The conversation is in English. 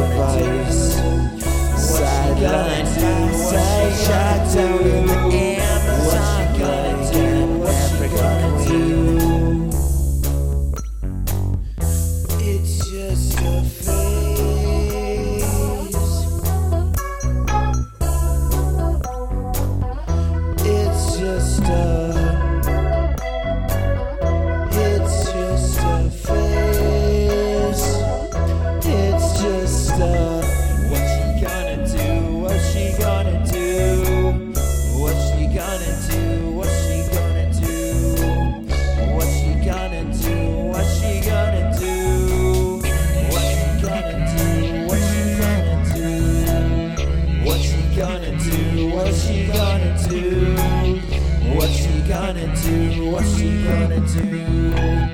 sad Sideline. gonna do? What's she gonna do?